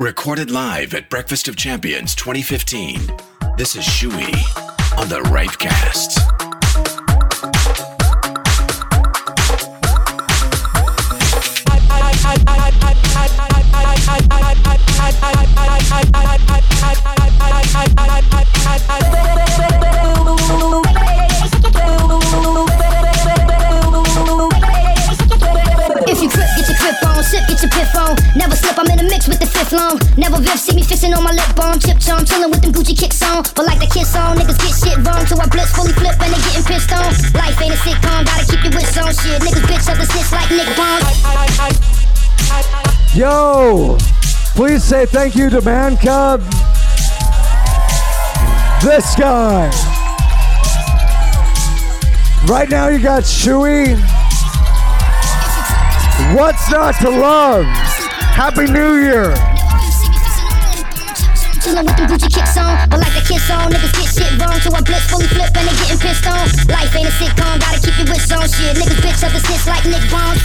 Recorded live at Breakfast of Champions 2015. This is Shui on the Ripecast. Never slip, I'm in a mix with the fifth long. Never Viv see me fixing on my lip balm, chip charm, chillin' with them Gucci kicks on. But like the kiss on, niggas get shit wrong. So I blitz, fully flip, and they getting pissed on. Life ain't a sitcom, gotta keep your wits on shit. Niggas bitch up the snitch like Nick Bond. Yo, please say thank you to Man Cub. This guy. Right now you got Shui. What's not to love? Happy New Year. Chillin' with them Gucci kicks on, like the kiss on, niggas get shit wrong. Blitz, fully flip, and they getting pissed on. Life ain't a sitcom, gotta keep your wits on shit. Niggas bitch up the like Nick Bond.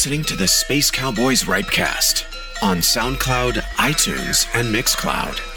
Listening to the Space Cowboys Ripecast on SoundCloud, iTunes, and Mixcloud.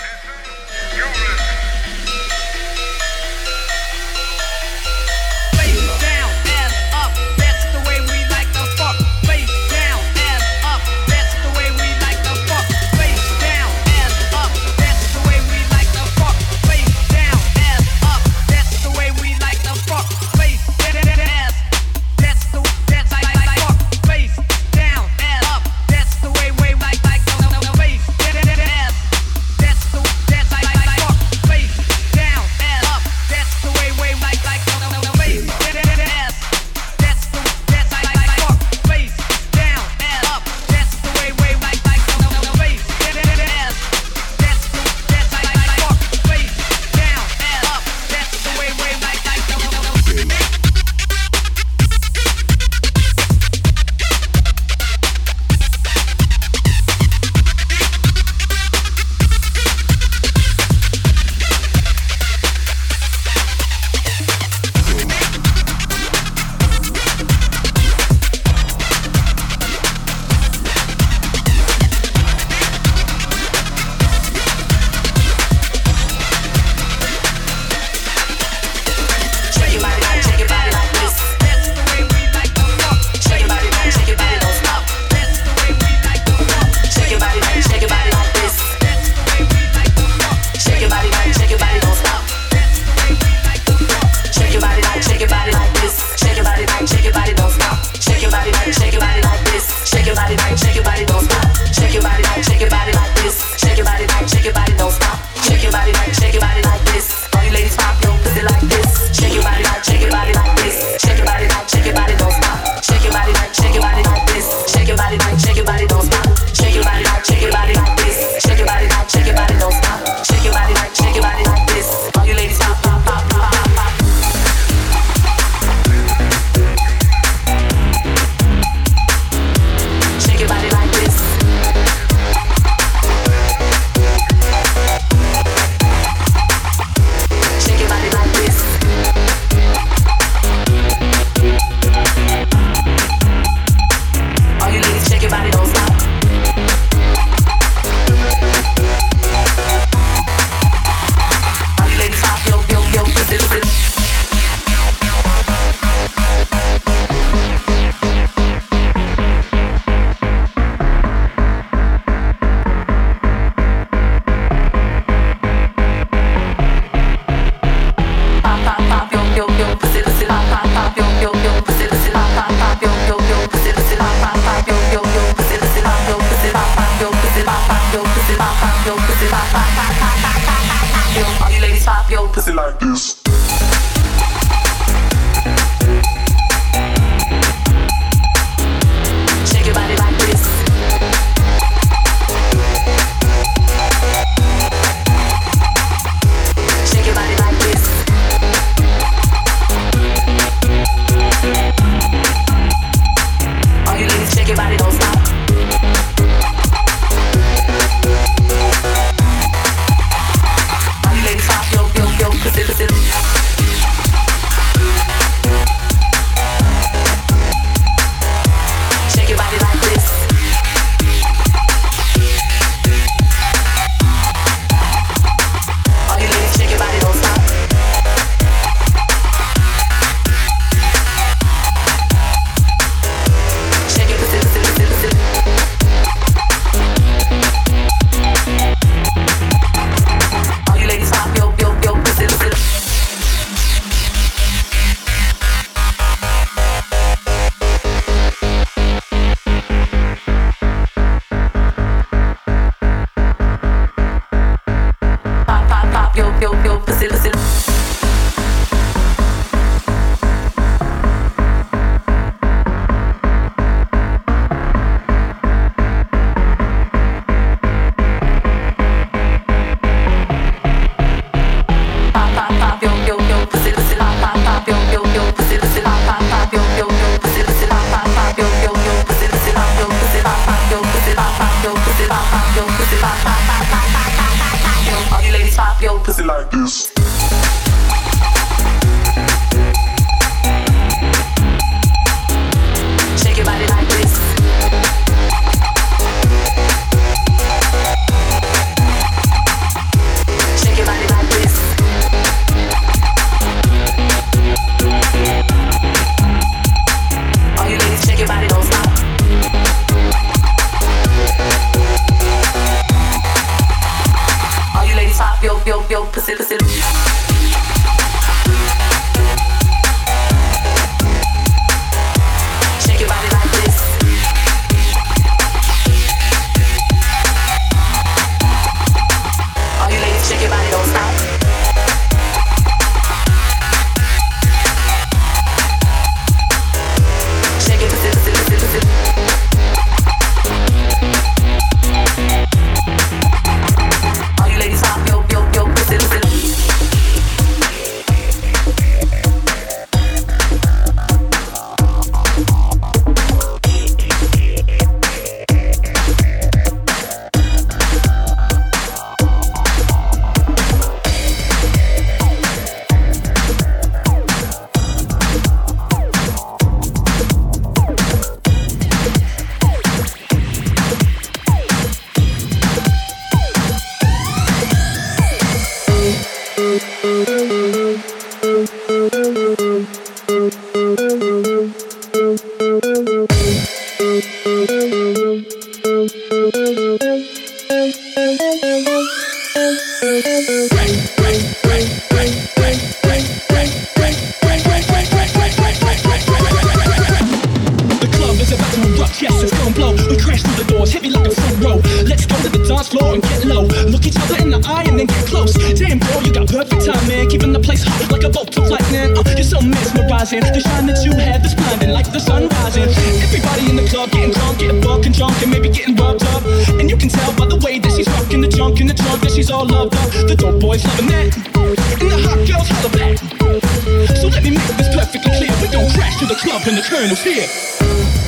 Crash, crash the club, crash,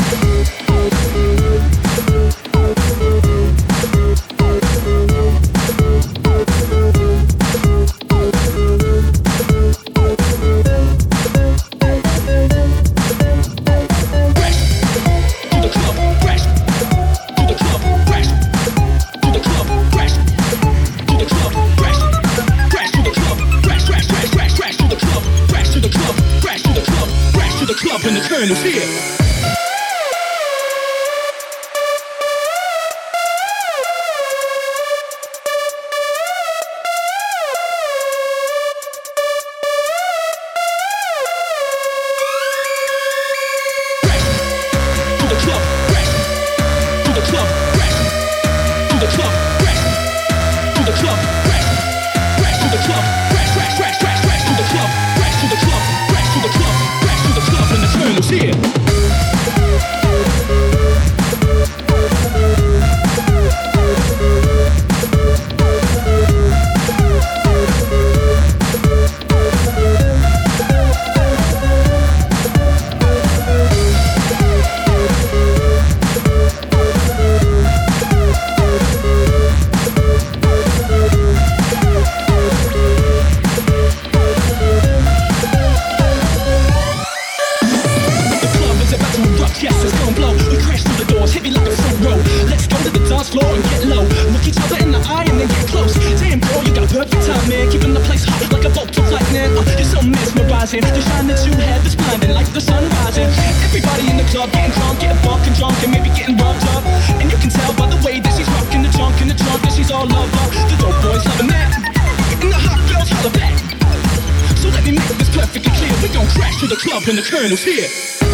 to the the colonel's here.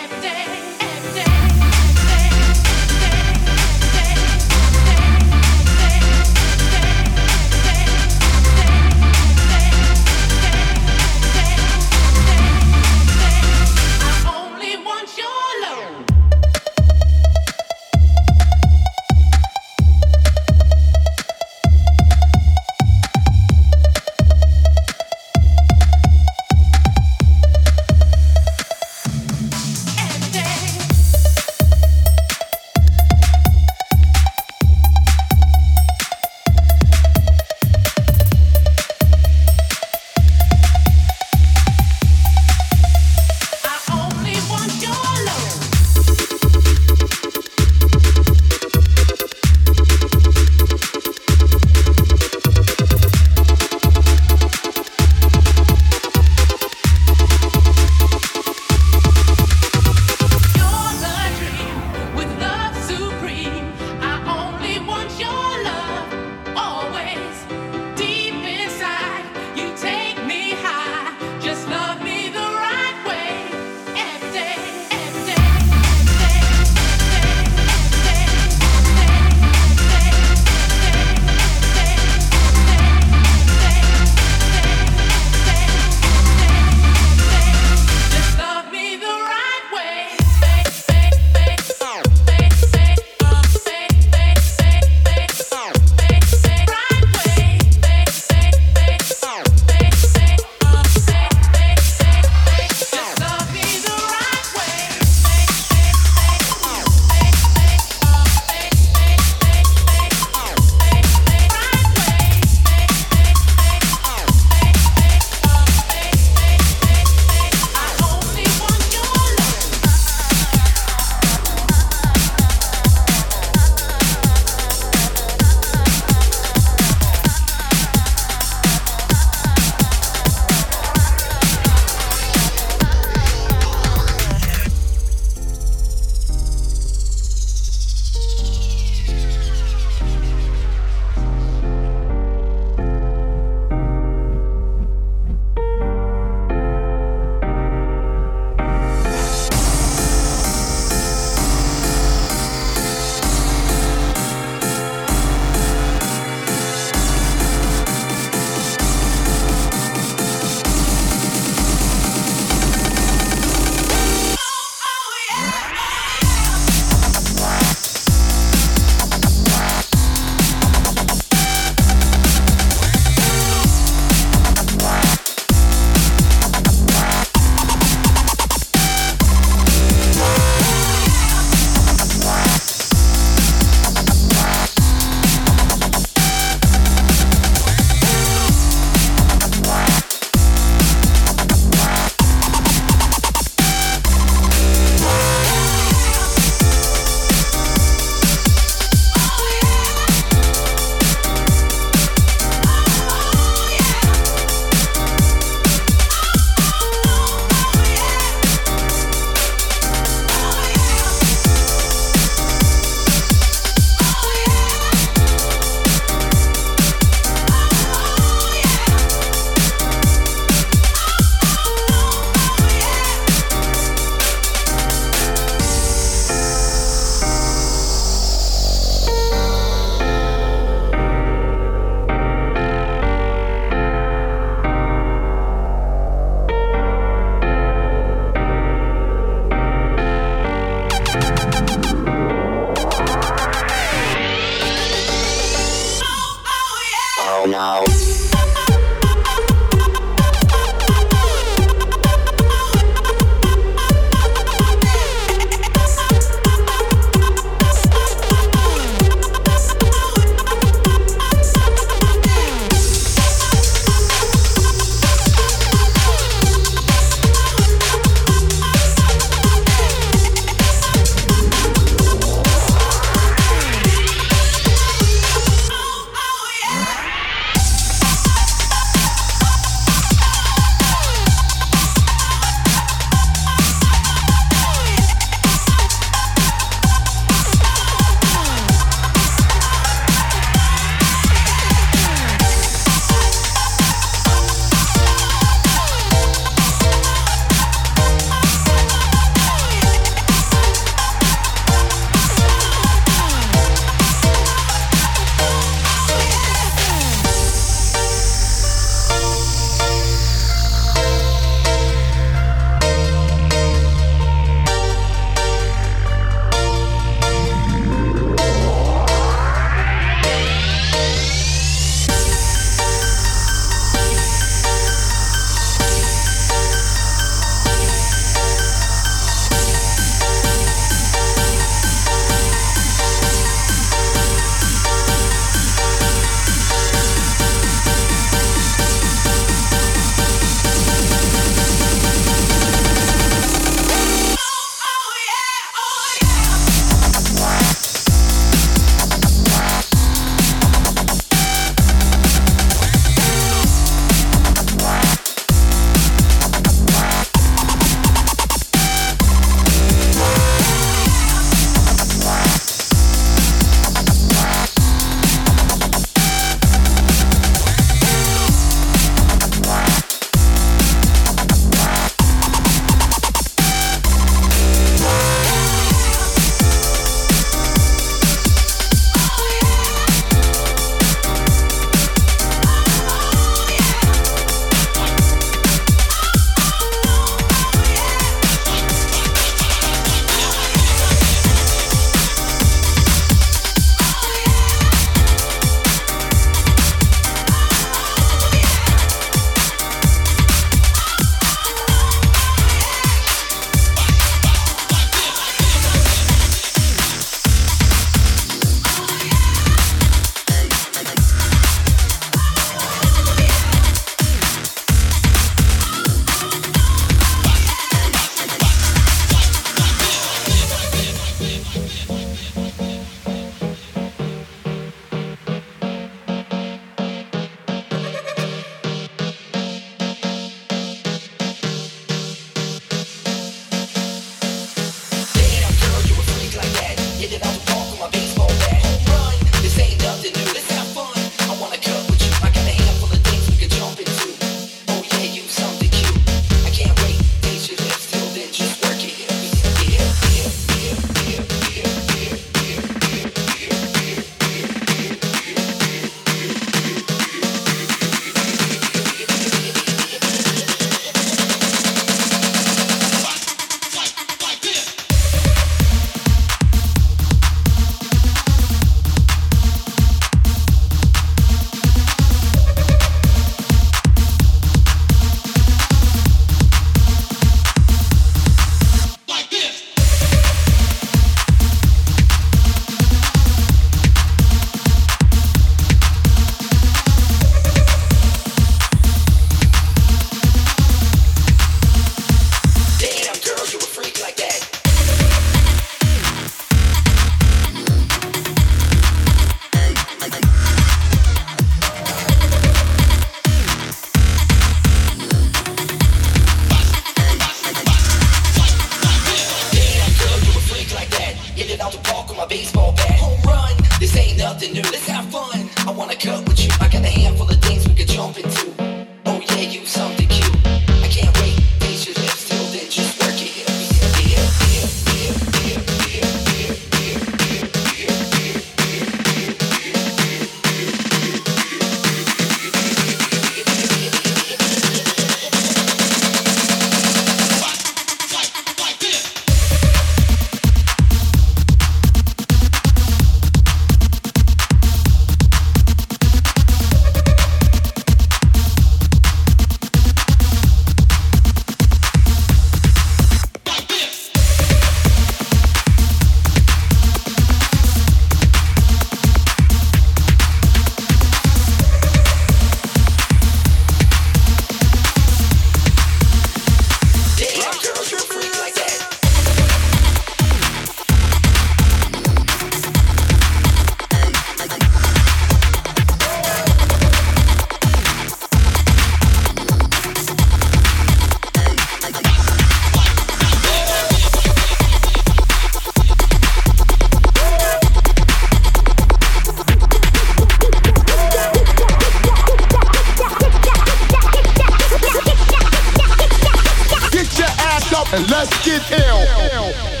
up and let's get ill.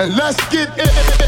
and let's get it.